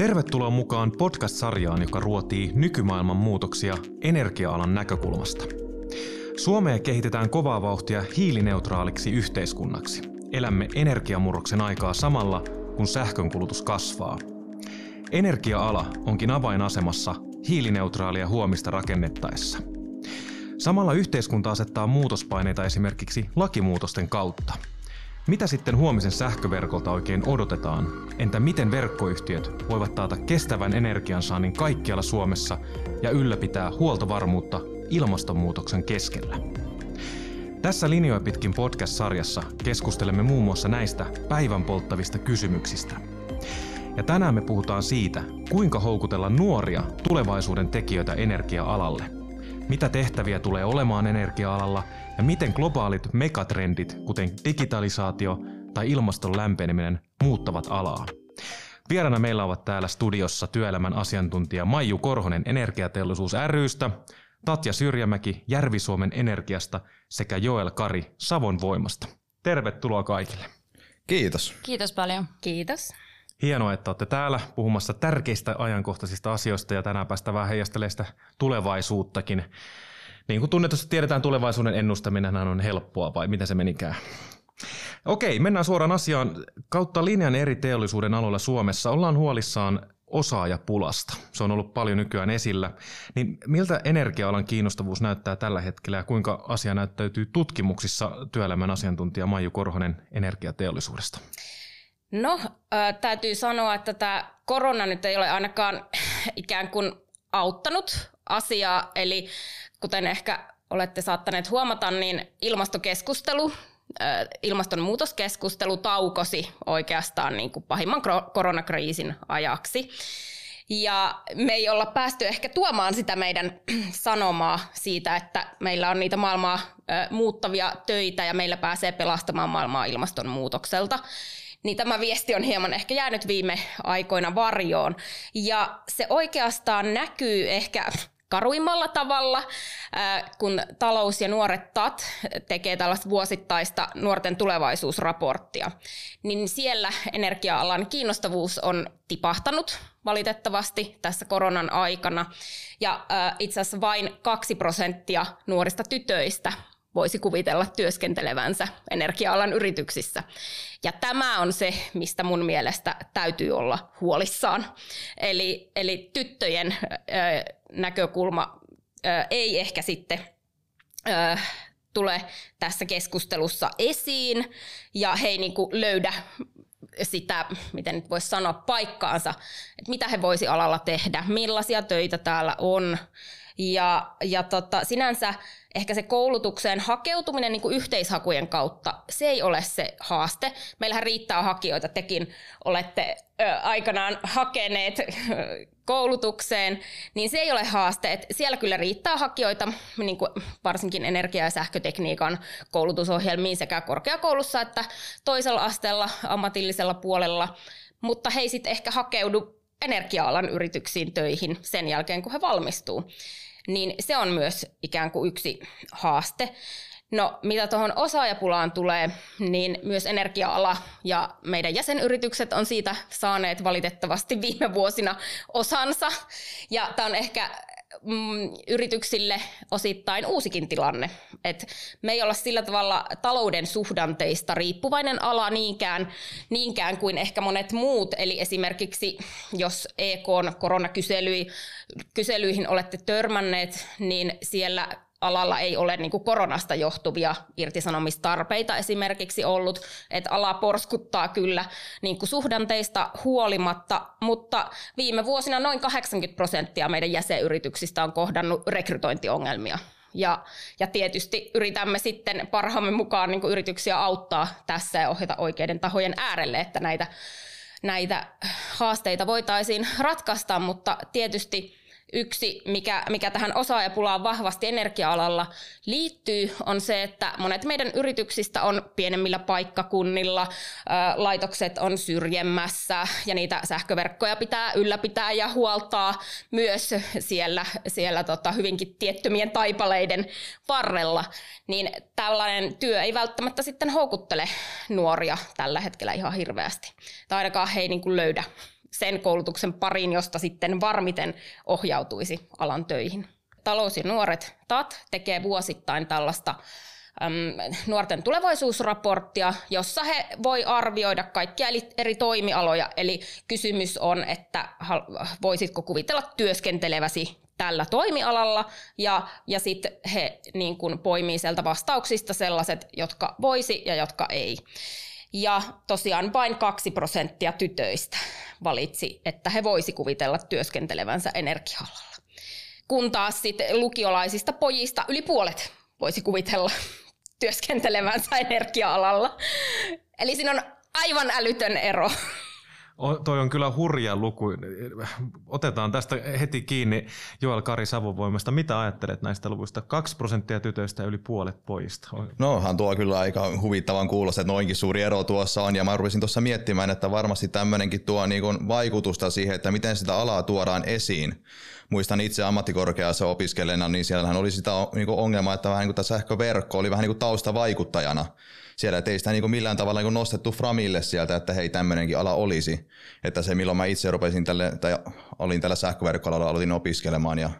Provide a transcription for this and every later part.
Tervetuloa mukaan podcast-sarjaan, joka ruotii nykymaailman muutoksia energia-alan näkökulmasta. Suomea kehitetään kovaa vauhtia hiilineutraaliksi yhteiskunnaksi. Elämme energiamurroksen aikaa samalla, kun sähkönkulutus kasvaa. Energia-ala onkin avainasemassa hiilineutraalia huomista rakennettaessa. Samalla yhteiskunta asettaa muutospaineita esimerkiksi lakimuutosten kautta – mitä sitten huomisen sähköverkolta oikein odotetaan? Entä miten verkkoyhtiöt voivat taata kestävän energiansaannin kaikkialla Suomessa ja ylläpitää huoltovarmuutta ilmastonmuutoksen keskellä? Tässä Linjoja pitkin podcast-sarjassa keskustelemme muun muassa näistä päivän polttavista kysymyksistä. Ja tänään me puhutaan siitä, kuinka houkutella nuoria tulevaisuuden tekijöitä energia-alalle – mitä tehtäviä tulee olemaan energia-alalla ja miten globaalit megatrendit, kuten digitalisaatio tai ilmaston lämpeneminen, muuttavat alaa. Vieraana meillä ovat täällä studiossa työelämän asiantuntija Maiju Korhonen Energiateollisuus rystä, Tatja Syrjämäki Järvi-Suomen Energiasta sekä Joel Kari Savon Voimasta. Tervetuloa kaikille. Kiitos. Kiitos paljon. Kiitos. Hienoa, että olette täällä puhumassa tärkeistä ajankohtaisista asioista ja tänään päästä vähän heijastelemaan sitä tulevaisuuttakin. Niin kuin tunnetusti tiedetään, tulevaisuuden ennustaminen on helppoa, vai mitä se menikään? Okei, mennään suoraan asiaan. Kautta linjan eri teollisuuden aloilla Suomessa ollaan huolissaan osaajapulasta. Se on ollut paljon nykyään esillä. Niin miltä energia-alan kiinnostavuus näyttää tällä hetkellä ja kuinka asia näyttäytyy tutkimuksissa työelämän asiantuntija Maiju Korhonen energiateollisuudesta? No, äh, täytyy sanoa, että tämä korona nyt ei ole ainakaan ikään kuin auttanut asiaa. Eli kuten ehkä olette saattaneet huomata, niin ilmastokeskustelu, äh, ilmastonmuutoskeskustelu taukosi oikeastaan niin kuin pahimman koronakriisin ajaksi. Ja me ei olla päästy ehkä tuomaan sitä meidän sanomaa siitä, että meillä on niitä maailmaa muuttavia töitä ja meillä pääsee pelastamaan maailmaa ilmastonmuutokselta niin tämä viesti on hieman ehkä jäänyt viime aikoina varjoon. Ja se oikeastaan näkyy ehkä karuimmalla tavalla, kun talous ja nuoret TAT tekee tällaista vuosittaista nuorten tulevaisuusraporttia, niin siellä energia-alan kiinnostavuus on tipahtanut valitettavasti tässä koronan aikana. Ja itse asiassa vain kaksi prosenttia nuorista tytöistä voisi kuvitella työskentelevänsä energia-alan yrityksissä. Ja tämä on se, mistä mun mielestä täytyy olla huolissaan. Eli, eli tyttöjen ö, näkökulma ö, ei ehkä sitten ö, tule tässä keskustelussa esiin, ja he ei niin löydä sitä, miten nyt voisi sanoa, paikkaansa, että mitä he voisi alalla tehdä, millaisia töitä täällä on. Ja, ja tota, sinänsä ehkä se koulutukseen hakeutuminen niin kuin yhteishakujen kautta, se ei ole se haaste. Meillähän riittää hakijoita, tekin olette ö, aikanaan hakeneet koulutukseen, niin se ei ole haaste. Et siellä kyllä riittää hakijoita, niin kuin varsinkin energia- ja sähkötekniikan koulutusohjelmiin sekä korkeakoulussa että toisella asteella ammatillisella puolella, mutta he ei sitten ehkä hakeudu energia-alan yrityksiin töihin sen jälkeen, kun he valmistuu niin se on myös ikään kuin yksi haaste. No, mitä tuohon osaajapulaan tulee, niin myös energia-ala ja meidän jäsenyritykset on siitä saaneet valitettavasti viime vuosina osansa. Ja tämä on ehkä mm, yrityksille osittain uusikin tilanne. Et me ei olla sillä tavalla talouden suhdanteista riippuvainen ala niinkään, niinkään kuin ehkä monet muut. Eli esimerkiksi jos EK koronakyselyihin olette törmänneet, niin siellä alalla ei ole niin kuin koronasta johtuvia irtisanomistarpeita esimerkiksi ollut, että ala porskuttaa kyllä niin kuin suhdanteista huolimatta, mutta viime vuosina noin 80 prosenttia meidän jäsenyrityksistä on kohdannut rekrytointiongelmia. Ja, ja tietysti yritämme sitten parhaamme mukaan niin kuin yrityksiä auttaa tässä ja ohjata oikeiden tahojen äärelle, että näitä, näitä haasteita voitaisiin ratkaista, mutta tietysti Yksi, mikä, mikä tähän osaajapulaan vahvasti energia-alalla liittyy, on se, että monet meidän yrityksistä on pienemmillä paikkakunnilla, laitokset on syrjemmässä ja niitä sähköverkkoja pitää ylläpitää ja huoltaa myös siellä, siellä tota hyvinkin tiettymien taipaleiden varrella. Niin tällainen työ ei välttämättä sitten houkuttele nuoria tällä hetkellä ihan hirveästi. Tai ainakaan he ei niin kuin löydä sen koulutuksen pariin, josta sitten varmiten ohjautuisi alan töihin. Talous ja nuoret TAT tekee vuosittain tällaista nuorten tulevaisuusraporttia, jossa he voi arvioida kaikkia eri toimialoja. Eli kysymys on, että voisitko kuvitella työskenteleväsi tällä toimialalla, ja, ja sitten he niin kuin poimii sieltä vastauksista sellaiset, jotka voisi ja jotka ei. Ja tosiaan vain kaksi prosenttia tytöistä valitsi, että he voisi kuvitella työskentelevänsä energia-alalla. Kun taas sitten lukiolaisista pojista yli puolet voisi kuvitella työskentelevänsä energia-alalla. Eli siinä on aivan älytön ero. O, toi on kyllä hurja luku. Otetaan tästä heti kiinni Joel Kari Savovoimasta. Mitä ajattelet näistä luvuista? Kaksi prosenttia tytöistä yli puolet pojista. Nohan tuo kyllä aika huvittavan kuulosta, että noinkin suuri ero tuossa on. Ja mä rupesin tuossa miettimään, että varmasti tämmöinenkin tuo niin vaikutusta siihen, että miten sitä alaa tuodaan esiin muistan itse ammattikorkeassa opiskelijana, niin siellähän oli sitä niin ongelmaa, että vähän niin kuin sähköverkko oli vähän niin kuin taustavaikuttajana siellä, että ei sitä niin kuin millään tavalla niin nostettu framille sieltä, että hei tämmöinenkin ala olisi. Että se milloin mä itse rupesin tälle, tai olin tällä sähköverkkoalalla, aloitin opiskelemaan ja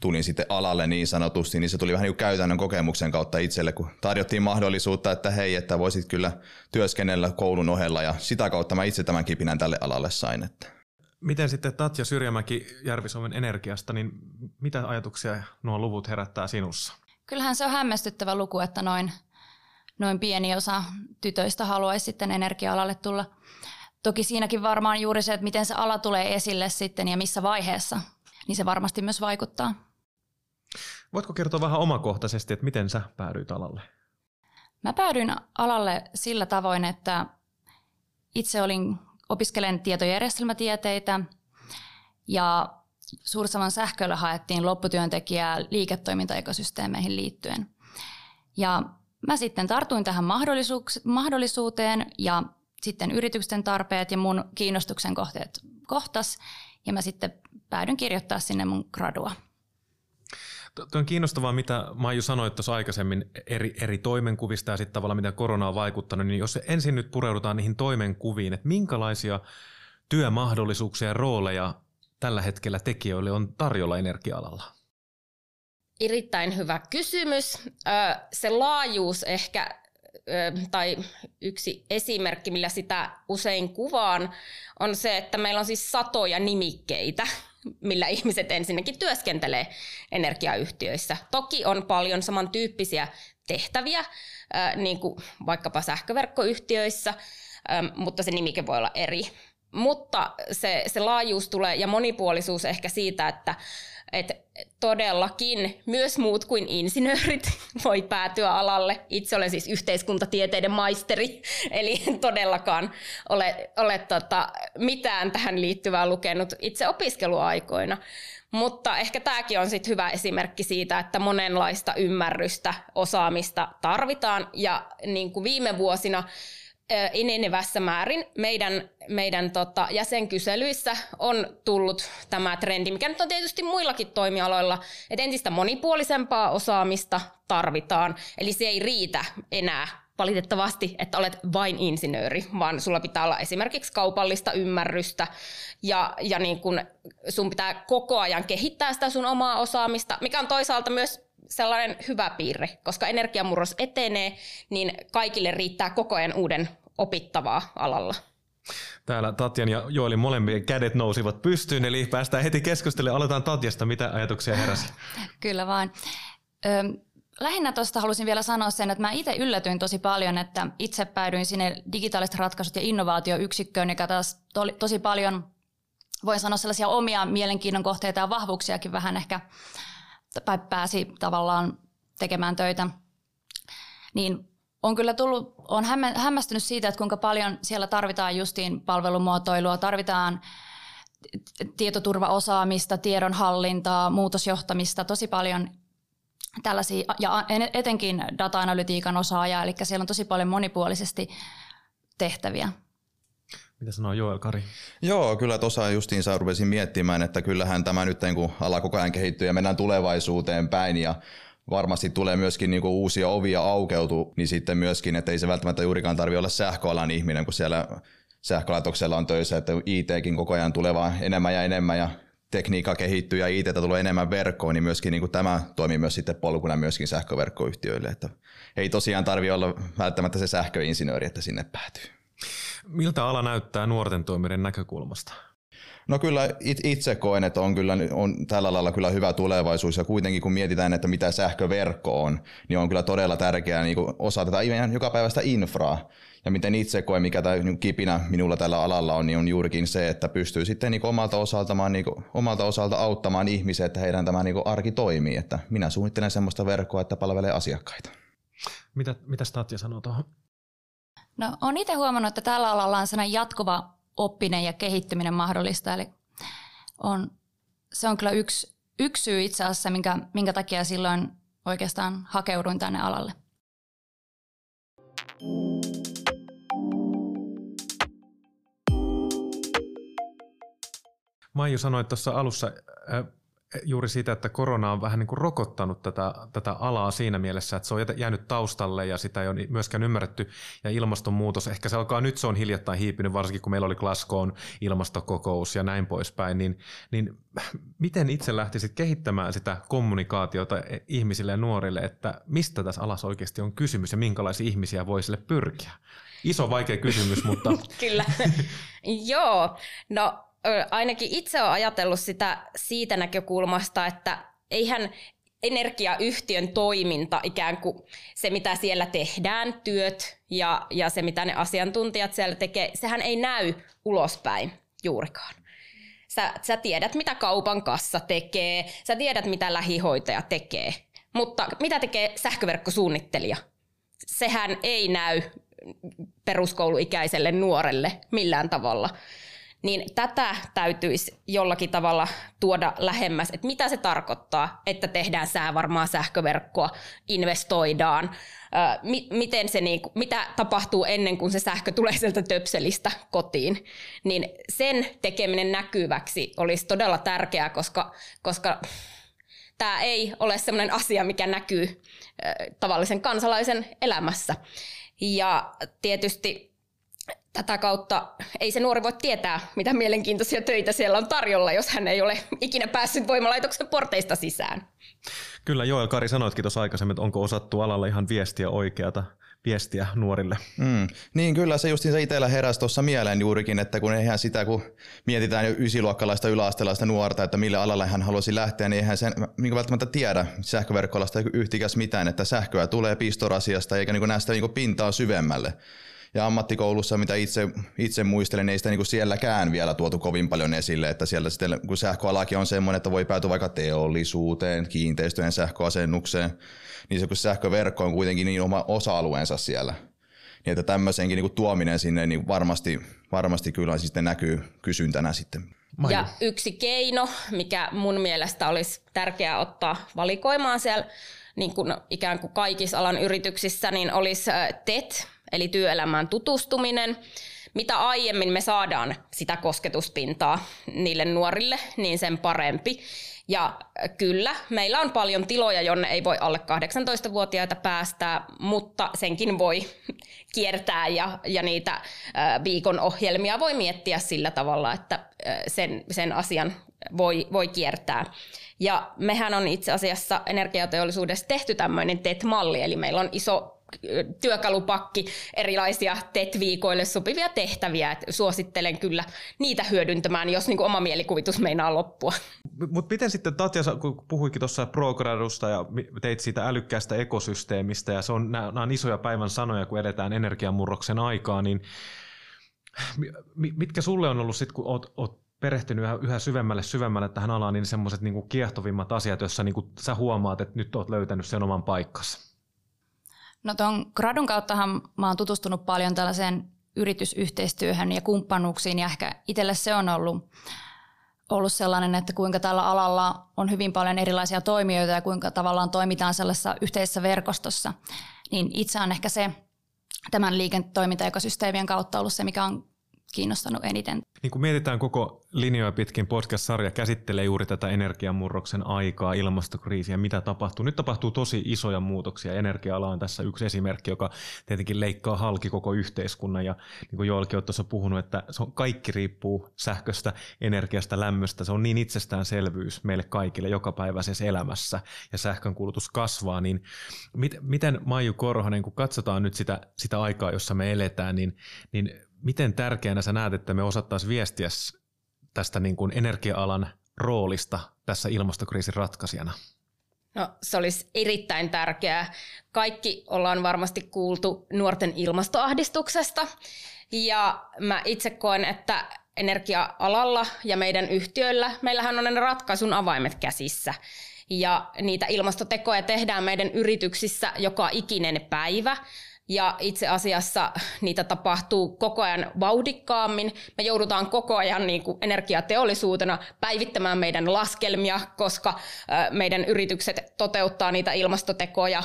tulin sitten alalle niin sanotusti, niin se tuli vähän niin käytännön kokemuksen kautta itselle, kun tarjottiin mahdollisuutta, että hei, että voisit kyllä työskennellä koulun ohella ja sitä kautta mä itse tämän kipinän tälle alalle sain. Että. Miten sitten Tatja Syrjämäki Järvi-Suomen energiasta, niin mitä ajatuksia nuo luvut herättää sinussa? Kyllähän se on hämmästyttävä luku, että noin, noin pieni osa tytöistä haluaisi sitten energia-alalle tulla. Toki siinäkin varmaan juuri se, että miten se ala tulee esille sitten ja missä vaiheessa, niin se varmasti myös vaikuttaa. Voitko kertoa vähän omakohtaisesti, että miten sä päädyit alalle? Mä päädyin alalle sillä tavoin, että itse olin opiskelen tietojärjestelmätieteitä ja Suursavan sähköllä haettiin lopputyöntekijää liiketoimintaekosysteemeihin liittyen. Ja mä sitten tartuin tähän mahdollisuuteen ja sitten yritysten tarpeet ja mun kiinnostuksen kohteet kohtas ja mä sitten päädyin kirjoittaa sinne mun gradua. Tuo on kiinnostavaa, mitä Maiju sanoi tuossa aikaisemmin eri, eri toimenkuvista ja sitten tavallaan mitä korona on vaikuttanut, niin jos ensin nyt pureudutaan niihin toimenkuviin, että minkälaisia työmahdollisuuksia ja rooleja tällä hetkellä tekijöille on tarjolla energia-alalla? Erittäin hyvä kysymys. Se laajuus ehkä, tai yksi esimerkki, millä sitä usein kuvaan, on se, että meillä on siis satoja nimikkeitä millä ihmiset ensinnäkin työskentelee energiayhtiöissä. Toki on paljon samantyyppisiä tehtäviä, niin kuin vaikkapa sähköverkkoyhtiöissä, mutta se nimike voi olla eri. Mutta se, se laajuus tulee ja monipuolisuus ehkä siitä, että että todellakin myös muut kuin insinöörit voi päätyä alalle. Itse olen siis yhteiskuntatieteiden maisteri, eli todellakaan ole, ole tota, mitään tähän liittyvää lukenut itse opiskeluaikoina. Mutta ehkä tämäkin on sit hyvä esimerkki siitä, että monenlaista ymmärrystä, osaamista tarvitaan. Ja niin kuin viime vuosina enenevässä määrin meidän, meidän tota, jäsenkyselyissä on tullut tämä trendi, mikä nyt on tietysti muillakin toimialoilla, että entistä monipuolisempaa osaamista tarvitaan. Eli se ei riitä enää valitettavasti, että olet vain insinööri, vaan sulla pitää olla esimerkiksi kaupallista ymmärrystä ja, ja niin kun sun pitää koko ajan kehittää sitä sun omaa osaamista, mikä on toisaalta myös sellainen hyvä piirre, koska energiamurros etenee, niin kaikille riittää koko ajan uuden opittavaa alalla. Täällä Tatjan ja Joelin molempien kädet nousivat pystyyn, eli päästään heti keskustelemaan. Aloitetaan Tatjasta. Mitä ajatuksia heräsi? Kyllä vaan. Ö, lähinnä tuosta halusin vielä sanoa sen, että mä itse yllätyin tosi paljon, että itse päädyin sinne digitaaliset ratkaisut ja innovaatioyksikköön, joka taas to, tosi paljon, voin sanoa sellaisia omia mielenkiinnon kohteita ja vahvuuksiakin vähän ehkä pääsi tavallaan tekemään töitä. Niin on kyllä tullut, on hämmästynyt siitä, että kuinka paljon siellä tarvitaan justiin palvelumuotoilua, tarvitaan tietoturvaosaamista, tiedonhallintaa, muutosjohtamista, tosi paljon tällaisia, ja etenkin data-analytiikan osaajaa, eli siellä on tosi paljon monipuolisesti tehtäviä. Mitä sanoo Joel Kari? Joo, kyllä tuossa justiinsa rupesin miettimään, että kyllähän tämä nyt niin kuin ala koko ajan kehittyy ja mennään tulevaisuuteen päin ja varmasti tulee myöskin niinku uusia ovia aukeutu, niin sitten myöskin, että ei se välttämättä juurikaan tarvitse olla sähköalan ihminen, kun siellä sähkölaitoksella on töissä, että ITkin koko ajan tulee vaan enemmän ja enemmän ja tekniikka kehittyy ja IT tulee enemmän verkkoon, niin myöskin niin kuin tämä toimii myös sitten polkuna myöskin sähköverkkoyhtiöille. Että ei tosiaan tarvi olla välttämättä se sähköinsinööri, että sinne päätyy. Miltä ala näyttää nuorten toimijoiden näkökulmasta? No kyllä itse koen, että on, kyllä, on tällä lailla kyllä hyvä tulevaisuus ja kuitenkin kun mietitään, että mitä sähköverkko on, niin on kyllä todella tärkeää niin osa tätä joka päivästä infraa. Ja miten itse koen, mikä tämä niin kipinä minulla tällä alalla on, niin on juurikin se, että pystyy sitten niin omalta, osaltamaan, niin omalta osalta auttamaan ihmisiä, että heidän tämä niin arki toimii. Että minä suunnittelen sellaista verkkoa, että palvelee asiakkaita. Mitä, mitä Statja sanoo tuohon? No, olen itse huomannut, että tällä alalla on sellainen jatkuva oppinen ja kehittyminen mahdollista. Eli on, se on kyllä yksi, yksi syy itse asiassa, minkä, minkä takia silloin oikeastaan hakeuduin tänne alalle. Maiju sanoi tuossa alussa äh, juuri siitä, että korona on vähän niin kuin rokottanut tätä, tätä alaa siinä mielessä, että se on jäänyt taustalle ja sitä ei ole myöskään ymmärretty. Ja ilmastonmuutos, ehkä se alkaa nyt, se on hiljattain hiipinyt, varsinkin kun meillä oli Glasgown ilmastokokous ja näin poispäin. Niin, niin miten itse lähtisit kehittämään sitä kommunikaatiota ihmisille ja nuorille, että mistä tässä alassa oikeasti on kysymys ja minkälaisia ihmisiä voi sille pyrkiä? Iso vaikea kysymys, mutta... Kyllä. Joo, no ainakin itse olen ajatellut sitä siitä näkökulmasta, että eihän energiayhtiön toiminta, ikään kuin se mitä siellä tehdään, työt ja, ja se mitä ne asiantuntijat siellä tekee, sehän ei näy ulospäin juurikaan. Sä, sä tiedät, mitä kaupan kassa tekee, sä tiedät, mitä lähihoitaja tekee, mutta mitä tekee sähköverkkosuunnittelija? Sehän ei näy peruskouluikäiselle nuorelle millään tavalla niin tätä täytyisi jollakin tavalla tuoda lähemmäs, että mitä se tarkoittaa, että tehdään säävarmaa sähköverkkoa, investoidaan, miten se niinku, mitä tapahtuu ennen kuin se sähkö tulee sieltä töpselistä kotiin, niin sen tekeminen näkyväksi olisi todella tärkeää, koska, koska tämä ei ole sellainen asia, mikä näkyy tavallisen kansalaisen elämässä. Ja tietysti tätä kautta ei se nuori voi tietää, mitä mielenkiintoisia töitä siellä on tarjolla, jos hän ei ole ikinä päässyt voimalaitoksen porteista sisään. Kyllä Joel Kari sanoitkin tuossa aikaisemmin, että onko osattu alalla ihan viestiä oikeata viestiä nuorille. Mm. Niin kyllä se just se itsellä heräsi tuossa mieleen juurikin, että kun eihän sitä, kun mietitään jo ysiluokkalaista yläastelaista nuorta, että mille alalle hän haluaisi lähteä, niin eihän sen niin välttämättä tiedä sähköverkkolasta yhtikäs mitään, että sähköä tulee pistorasiasta eikä niin näistä niin pintaa syvemmälle. Ja ammattikoulussa, mitä itse, itse muistelen, ei sitä niin kuin sielläkään vielä tuotu kovin paljon esille, että siellä sitten, kun sähköalakin on semmoinen, että voi päätyä vaikka teollisuuteen, kiinteistöjen sähköasennukseen, niin se kun sähköverkko on kuitenkin niin oma osa-alueensa siellä. Niin että tämmöisenkin niin kuin tuominen sinne, niin varmasti, varmasti kyllä sitten näkyy kysyntänä sitten. Ja yksi keino, mikä mun mielestä olisi tärkeää ottaa valikoimaan siellä niin kuin ikään kuin kaikissa alan yrityksissä, niin olisi TET, eli työelämään tutustuminen. Mitä aiemmin me saadaan sitä kosketuspintaa niille nuorille, niin sen parempi. Ja kyllä, meillä on paljon tiloja, jonne ei voi alle 18-vuotiaita päästää, mutta senkin voi kiertää ja, ja niitä viikon ohjelmia voi miettiä sillä tavalla, että sen, sen asian voi, voi kiertää. Ja mehän on itse asiassa energiateollisuudessa tehty tämmöinen TET-malli, eli meillä on iso työkalupakki erilaisia TET-viikoille sopivia tehtäviä. Et suosittelen kyllä niitä hyödyntämään, jos niin oma mielikuvitus meinaa loppua. Mutta miten sitten Tatja, kun puhuikin tuossa ProGradusta ja teit siitä älykkäästä ekosysteemistä, ja se on, nämä on isoja päivän sanoja, kun edetään energiamurroksen aikaa, niin mitkä sulle on ollut sitten, kun oot, oot perehtynyt yhä, yhä syvemmälle syvemmälle tähän alaan, niin semmoiset niin kiehtovimmat asiat, joissa niin sä huomaat, että nyt oot löytänyt sen oman paikkansa? No tuon gradun kauttahan mä oon tutustunut paljon tällaiseen yritysyhteistyöhön ja kumppanuuksiin ja ehkä itselle se on ollut, ollut sellainen, että kuinka tällä alalla on hyvin paljon erilaisia toimijoita ja kuinka tavallaan toimitaan sellaisessa yhteisessä verkostossa. Niin itse on ehkä se tämän liiketoimintaekosysteemien kautta ollut se, mikä on kiinnostanut eniten. Niin kun mietitään koko linjoja pitkin, podcast-sarja käsittelee juuri tätä energiamurroksen aikaa, ilmastokriisiä, mitä tapahtuu. Nyt tapahtuu tosi isoja muutoksia. Energia-ala on tässä yksi esimerkki, joka tietenkin leikkaa halki koko yhteiskunnan. Ja niin kuin Joelkin on tuossa puhunut, että se on, kaikki riippuu sähköstä, energiasta, lämmöstä. Se on niin itsestäänselvyys meille kaikille jokapäiväisessä elämässä ja sähkön kulutus kasvaa. Niin mit, miten Maiju Korhonen, kun katsotaan nyt sitä, sitä aikaa, jossa me eletään, niin, niin miten tärkeänä sä näet, että me osattaisiin viestiä tästä niin kuin energia-alan roolista tässä ilmastokriisin ratkaisijana? No se olisi erittäin tärkeää. Kaikki ollaan varmasti kuultu nuorten ilmastoahdistuksesta ja mä itse koen, että energia-alalla ja meidän yhtiöillä, meillähän on ne ratkaisun avaimet käsissä. Ja niitä ilmastotekoja tehdään meidän yrityksissä joka ikinen päivä. Ja itse asiassa niitä tapahtuu koko ajan vauhdikkaammin. Me joudutaan koko ajan niin kuin energiateollisuutena päivittämään meidän laskelmia, koska meidän yritykset toteuttaa niitä ilmastotekoja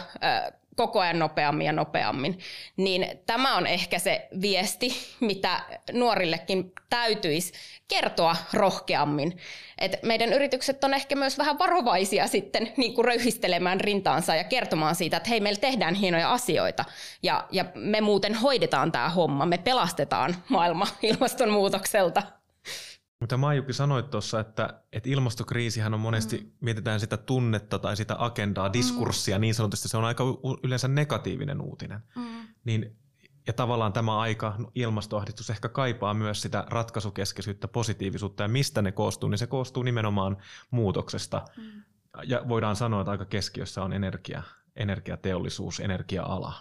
koko ajan nopeammin ja nopeammin. Niin tämä on ehkä se viesti, mitä nuorillekin täytyisi kertoa rohkeammin. Et meidän yritykset on ehkä myös vähän varovaisia sitten niin kuin röyhistelemään rintaansa ja kertomaan siitä, että hei, meillä tehdään hienoja asioita ja, ja me muuten hoidetaan tämä homma, me pelastetaan maailma ilmastonmuutokselta. Mitä Maijukin sanoit tuossa, että, että ilmastokriisihän on monesti, mm. mietitään sitä tunnetta tai sitä agendaa, diskurssia, mm. niin sanotusti se on aika yleensä negatiivinen uutinen. Mm. Niin, ja tavallaan tämä aika, ilmastoahdistus ehkä kaipaa myös sitä ratkaisukeskeisyyttä, positiivisuutta ja mistä ne koostuu, niin se koostuu nimenomaan muutoksesta. Mm. Ja voidaan sanoa, että aika keskiössä on energia, energiateollisuus, energia-ala.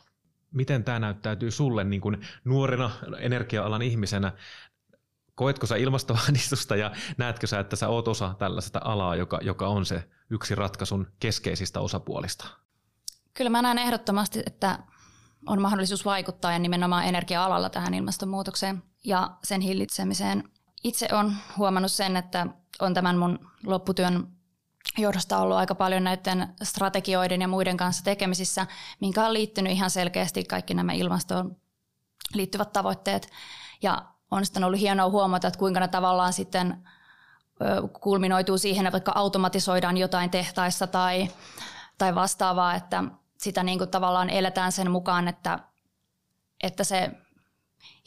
Miten tämä näyttäytyy sulle niin kuin nuorena energia-alan ihmisenä? Koetko sä ilmastoahdistusta ja näetkö sä, että sä oot osa tällaista alaa, joka, joka on se yksi ratkaisun keskeisistä osapuolista? Kyllä mä näen ehdottomasti, että on mahdollisuus vaikuttaa ja nimenomaan energia-alalla tähän ilmastonmuutokseen ja sen hillitsemiseen. Itse on huomannut sen, että on tämän mun lopputyön johdosta ollut aika paljon näiden strategioiden ja muiden kanssa tekemisissä, minkä on liittynyt ihan selkeästi kaikki nämä ilmastoon liittyvät tavoitteet. Ja on sitten ollut hienoa huomata, että kuinka ne tavallaan sitten kulminoituu siihen, että vaikka automatisoidaan jotain tehtaissa tai, tai vastaavaa, että sitä niin kuin tavallaan eletään sen mukaan, että, että se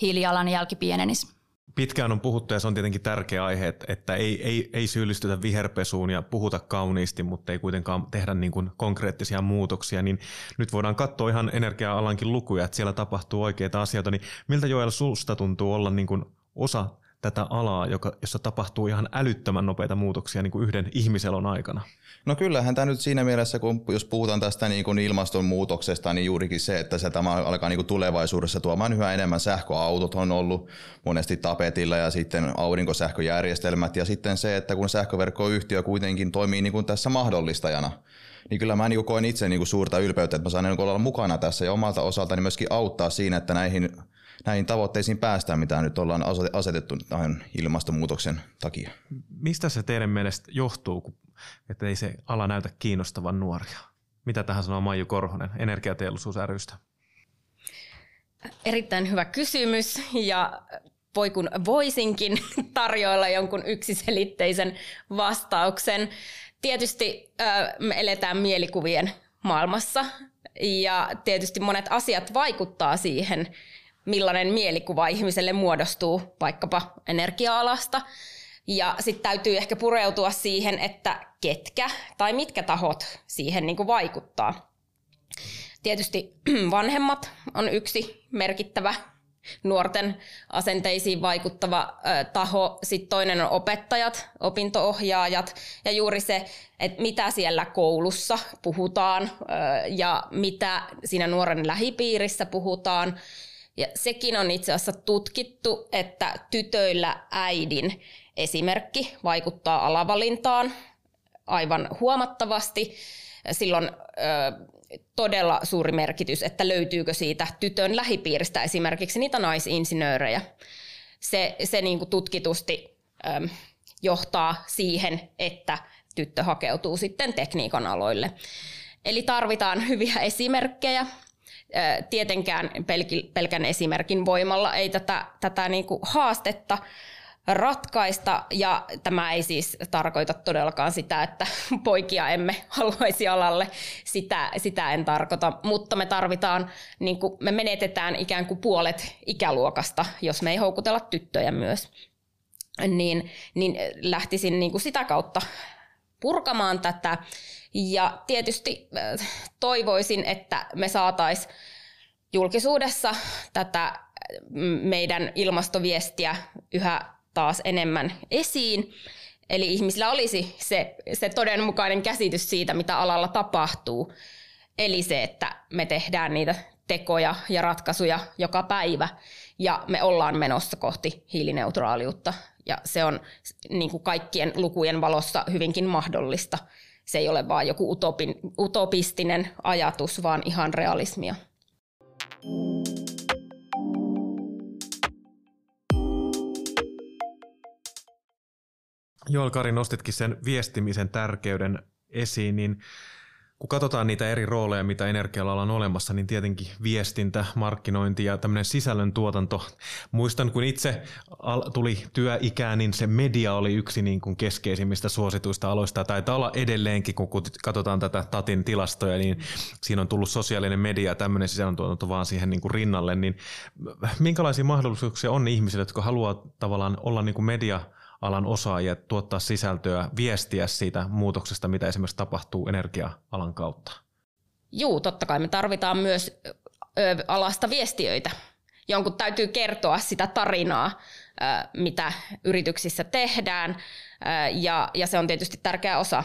hiilijalanjälki pienenisi pitkään on puhuttu ja se on tietenkin tärkeä aihe, että ei, ei, ei syyllistytä viherpesuun ja puhuta kauniisti, mutta ei kuitenkaan tehdä niin kuin konkreettisia muutoksia, niin nyt voidaan katsoa ihan energia-alankin lukuja, että siellä tapahtuu oikeita asioita, niin miltä Joel susta tuntuu olla niin kuin osa tätä alaa, joka, jossa tapahtuu ihan älyttömän nopeita muutoksia niin kuin yhden ihmiselon aikana? No kyllähän tämä nyt siinä mielessä, kun jos puhutaan tästä niin kuin ilmastonmuutoksesta, niin juurikin se, että se tämä alkaa niin kuin tulevaisuudessa tuomaan yhä enemmän sähköautot on ollut monesti tapetilla ja sitten aurinkosähköjärjestelmät ja sitten se, että kun sähköverkkoyhtiö kuitenkin toimii niin kuin tässä mahdollistajana, niin kyllä mä niin koen itse niin kuin suurta ylpeyttä, että mä saan niin olla mukana tässä ja omalta osaltani myöskin auttaa siinä, että näihin näihin tavoitteisiin päästään, mitä nyt ollaan asetettu tähän ilmastonmuutoksen takia. Mistä se teidän mielestä johtuu, että ei se ala näytä kiinnostavan nuoria? Mitä tähän sanoo Maiju Korhonen Energiateollisuus rystä? Erittäin hyvä kysymys ja voi kun voisinkin tarjoilla jonkun yksiselitteisen vastauksen. Tietysti me eletään mielikuvien maailmassa ja tietysti monet asiat vaikuttaa siihen, millainen mielikuva ihmiselle muodostuu vaikkapa energia-alasta. Ja sitten täytyy ehkä pureutua siihen, että ketkä tai mitkä tahot siihen niin vaikuttaa. Tietysti vanhemmat on yksi merkittävä nuorten asenteisiin vaikuttava taho. Sitten toinen on opettajat, opintoohjaajat ja juuri se, että mitä siellä koulussa puhutaan ja mitä siinä nuoren lähipiirissä puhutaan. Ja sekin on itse asiassa tutkittu, että tytöillä äidin esimerkki vaikuttaa alavalintaan aivan huomattavasti. Silloin ö, todella suuri merkitys, että löytyykö siitä tytön lähipiiristä esimerkiksi niitä naisinsinöörejä. Se, se niin kuin tutkitusti ö, johtaa siihen, että tyttö hakeutuu sitten tekniikan aloille. Eli tarvitaan hyviä esimerkkejä Tietenkään pelkän esimerkin voimalla ei tätä, tätä niin kuin haastetta ratkaista. Ja tämä ei siis tarkoita todellakaan sitä, että poikia emme haluaisi alalle. Sitä, sitä en tarkoita. Mutta me tarvitaan, niin kuin me menetetään ikään kuin puolet ikäluokasta, jos me ei houkutella tyttöjä myös. Niin, niin lähtisin niin kuin sitä kautta purkamaan tätä. Ja tietysti äh, toivoisin, että me saataisiin julkisuudessa tätä meidän ilmastoviestiä yhä taas enemmän esiin. Eli ihmisillä olisi se, se todenmukainen käsitys siitä, mitä alalla tapahtuu. Eli se, että me tehdään niitä tekoja ja ratkaisuja joka päivä ja me ollaan menossa kohti hiilineutraaliutta. Ja se on niin kuin kaikkien lukujen valossa hyvinkin mahdollista. Se ei ole vain joku utopin, utopistinen ajatus, vaan ihan realismia. Joel Kari nostitkin sen viestimisen tärkeyden esiin, niin kun katsotaan niitä eri rooleja, mitä energialalla on olemassa, niin tietenkin viestintä, markkinointi ja tämmöinen sisällön tuotanto. Muistan, kun itse tuli työikään, niin se media oli yksi niin kuin keskeisimmistä suosituista aloista. Taitaa olla edelleenkin, kun katsotaan tätä Tatin tilastoja, niin siinä on tullut sosiaalinen media ja tämmöinen sisällöntuotanto vaan siihen niin kuin rinnalle. Niin minkälaisia mahdollisuuksia on ihmisille, jotka haluaa tavallaan olla niin kuin media – alan osaajia tuottaa sisältöä, viestiä siitä muutoksesta, mitä esimerkiksi tapahtuu energia-alan kautta? Juu, totta kai me tarvitaan myös alasta viestiöitä. Jonkun täytyy kertoa sitä tarinaa, mitä yrityksissä tehdään, ja, ja se on tietysti tärkeä osa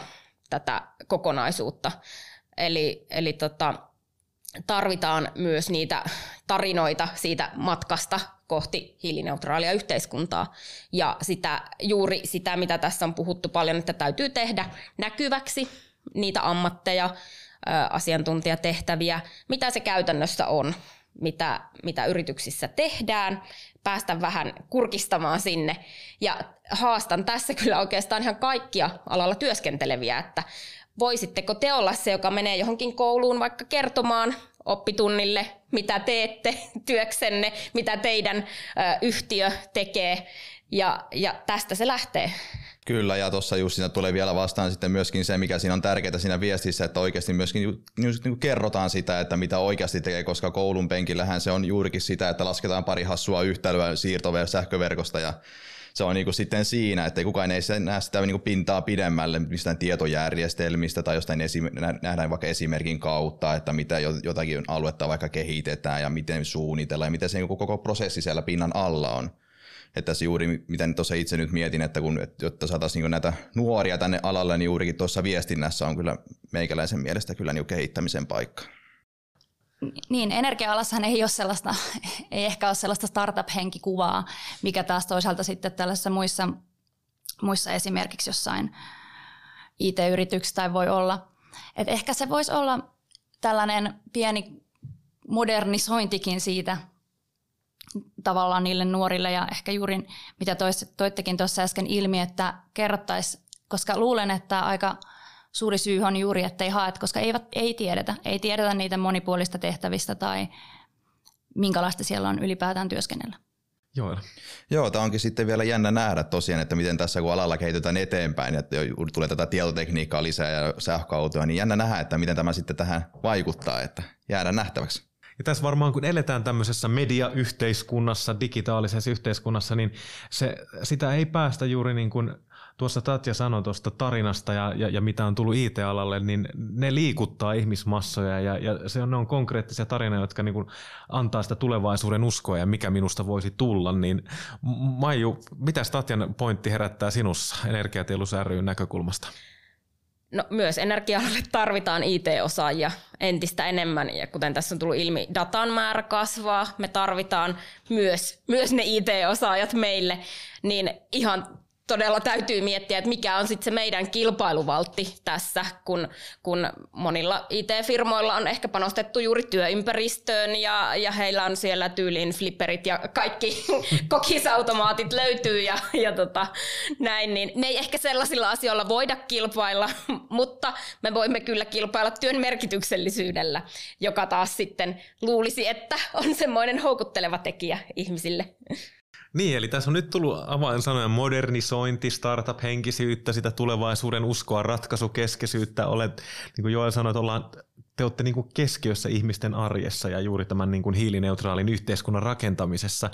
tätä kokonaisuutta. Eli, eli tota, tarvitaan myös niitä tarinoita siitä matkasta kohti hiilineutraalia yhteiskuntaa. Ja sitä, juuri sitä, mitä tässä on puhuttu paljon, että täytyy tehdä näkyväksi niitä ammatteja, asiantuntijatehtäviä, mitä se käytännössä on, mitä, mitä yrityksissä tehdään, päästä vähän kurkistamaan sinne. Ja haastan tässä kyllä oikeastaan ihan kaikkia alalla työskenteleviä, että voisitteko te olla se, joka menee johonkin kouluun vaikka kertomaan oppitunnille, mitä teette työksenne, mitä teidän ö, yhtiö tekee, ja, ja tästä se lähtee. Kyllä, ja tuossa just siinä tulee vielä vastaan sitten myöskin se, mikä siinä on tärkeää siinä viestissä, että oikeasti myöskin just niin kerrotaan sitä, että mitä oikeasti tekee, koska koulun penkillähän se on juurikin sitä, että lasketaan pari hassua yhtälöä siirtover- sähköverkosta ja se on niin kuin sitten siinä, että kukaan ei näe sitä niin kuin pintaa pidemmälle mistään tietojärjestelmistä tai jostain esi- nähdään vaikka esimerkin kautta, että mitä jotakin aluetta vaikka kehitetään ja miten suunnitellaan ja miten se niin koko prosessi siellä pinnan alla on. Että se juuri, mitä tuossa itse nyt mietin, että kun, jotta saataisiin niin näitä nuoria tänne alalle, niin juurikin tuossa viestinnässä on kyllä meikäläisen mielestä kyllä niin kehittämisen paikka. Niin, energia-alassahan ei ole sellaista, ei ehkä ole sellaista startup-henkikuvaa, mikä taas toisaalta sitten tällaisissa muissa, muissa esimerkiksi jossain IT-yrityksissä tai voi olla. Et ehkä se voisi olla tällainen pieni modernisointikin siitä tavallaan niille nuorille ja ehkä juuri mitä toittekin tuossa äsken ilmi, että kerrottaisiin, koska luulen, että aika – suuri syy on juuri, että ei haet, koska eivät, ei tiedetä. Ei tiedetä niitä monipuolista tehtävistä tai minkälaista siellä on ylipäätään työskennellä. Joo. Joo, tämä onkin sitten vielä jännä nähdä tosiaan, että miten tässä kun alalla kehitetään eteenpäin, että tulee tätä tietotekniikkaa lisää ja sähköautoja, niin jännä nähdä, että miten tämä sitten tähän vaikuttaa, että jäädä nähtäväksi. Ja tässä varmaan kun eletään tämmöisessä mediayhteiskunnassa, digitaalisessa yhteiskunnassa, niin se, sitä ei päästä juuri niin kuin tuossa Tatja sanoi tuosta tarinasta ja, ja, ja mitä on tullut IT-alalle, niin ne liikuttaa ihmismassoja ja, ja se on, ne on konkreettisia tarinoita, jotka niin kuin antaa sitä tulevaisuuden uskoa ja mikä minusta voisi tulla. Niin Maiju, mitä Tatjan pointti herättää sinussa Energiatielus ryn näkökulmasta? No, myös energialalle tarvitaan IT-osaajia entistä enemmän, ja kuten tässä on tullut ilmi, datan määrä kasvaa, me tarvitaan myös, myös ne IT-osaajat meille, niin ihan todella täytyy miettiä, että mikä on sitten se meidän kilpailuvaltti tässä, kun, kun monilla IT-firmoilla on ehkä panostettu juuri työympäristöön ja, ja heillä on siellä tyyliin flipperit ja kaikki kokisautomaatit löytyy ja, ja tota, näin, niin me ei ehkä sellaisilla asioilla voida kilpailla, mutta me voimme kyllä kilpailla työn merkityksellisyydellä, joka taas sitten luulisi, että on semmoinen houkutteleva tekijä ihmisille. Niin, eli tässä on nyt tullut avainsanoja modernisointi, startup-henkisyyttä, sitä tulevaisuuden uskoa, ratkaisukeskeisyyttä. Olet, niin kuin Joel sanoi, että ollaan, te olette niin kuin keskiössä ihmisten arjessa ja juuri tämän niin kuin hiilineutraalin yhteiskunnan rakentamisessa.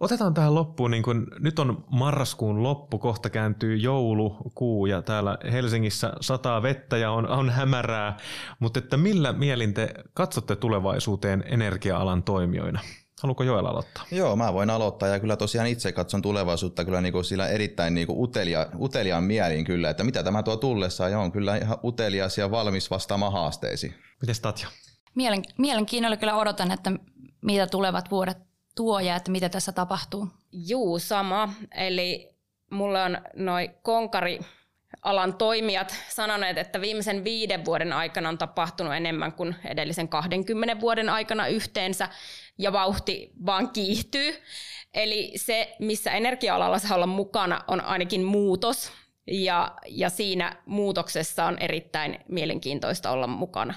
Otetaan tähän loppuun, niin kun, nyt on marraskuun loppu, kohta kääntyy joulukuu ja täällä Helsingissä sataa vettä ja on, on hämärää, mutta että millä mielin te katsotte tulevaisuuteen energia-alan toimijoina? Haluatko Joel aloittaa? Joo, mä voin aloittaa ja kyllä tosiaan itse katson tulevaisuutta kyllä niin kuin sillä erittäin niin kuin utelia, uteliaan mieliin kyllä, että mitä tämä tuo tullessaan ja on kyllä ihan utelias ja valmis vastaamaan haasteisiin. Miten Tatja? Mielen, mielenkiinnolla kyllä odotan, että mitä tulevat vuodet tuo ja että mitä tässä tapahtuu. Juu, sama. Eli mulla on noin konkari alan toimijat sanoneet, että viimeisen viiden vuoden aikana on tapahtunut enemmän kuin edellisen 20 vuoden aikana yhteensä, ja vauhti vaan kiihtyy. Eli se, missä energia-alalla saa olla mukana, on ainakin muutos, ja, ja siinä muutoksessa on erittäin mielenkiintoista olla mukana.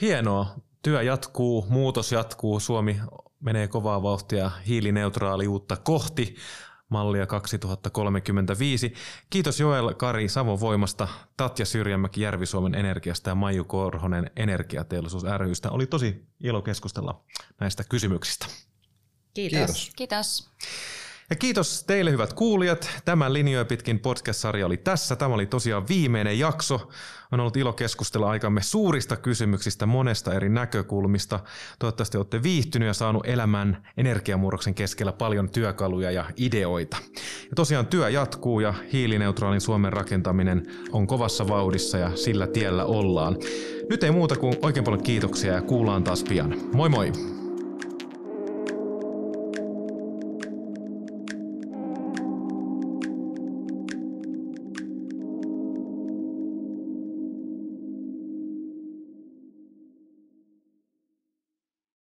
Hienoa. Työ jatkuu, muutos jatkuu, Suomi menee kovaa vauhtia hiilineutraaliutta kohti mallia 2035. Kiitos Joel Kari Savon voimasta, Tatja Syrjämäki Järvi-Suomen Energiasta ja Maiju Korhonen Energiateollisuus rystä. Oli tosi ilo keskustella näistä kysymyksistä. Kiitos. Kiitos. Kiitos. Ja kiitos teille hyvät kuulijat. Tämä Linjoja pitkin podcast-sarja oli tässä. Tämä oli tosiaan viimeinen jakso. On ollut ilo keskustella aikamme suurista kysymyksistä monesta eri näkökulmista. Toivottavasti olette viihtynyt ja saanut elämän energiamurroksen keskellä paljon työkaluja ja ideoita. Ja tosiaan työ jatkuu ja hiilineutraalin Suomen rakentaminen on kovassa vauhdissa ja sillä tiellä ollaan. Nyt ei muuta kuin oikein paljon kiitoksia ja kuullaan taas pian. Moi moi!